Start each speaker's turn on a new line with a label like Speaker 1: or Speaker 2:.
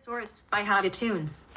Speaker 1: Source by How Tunes.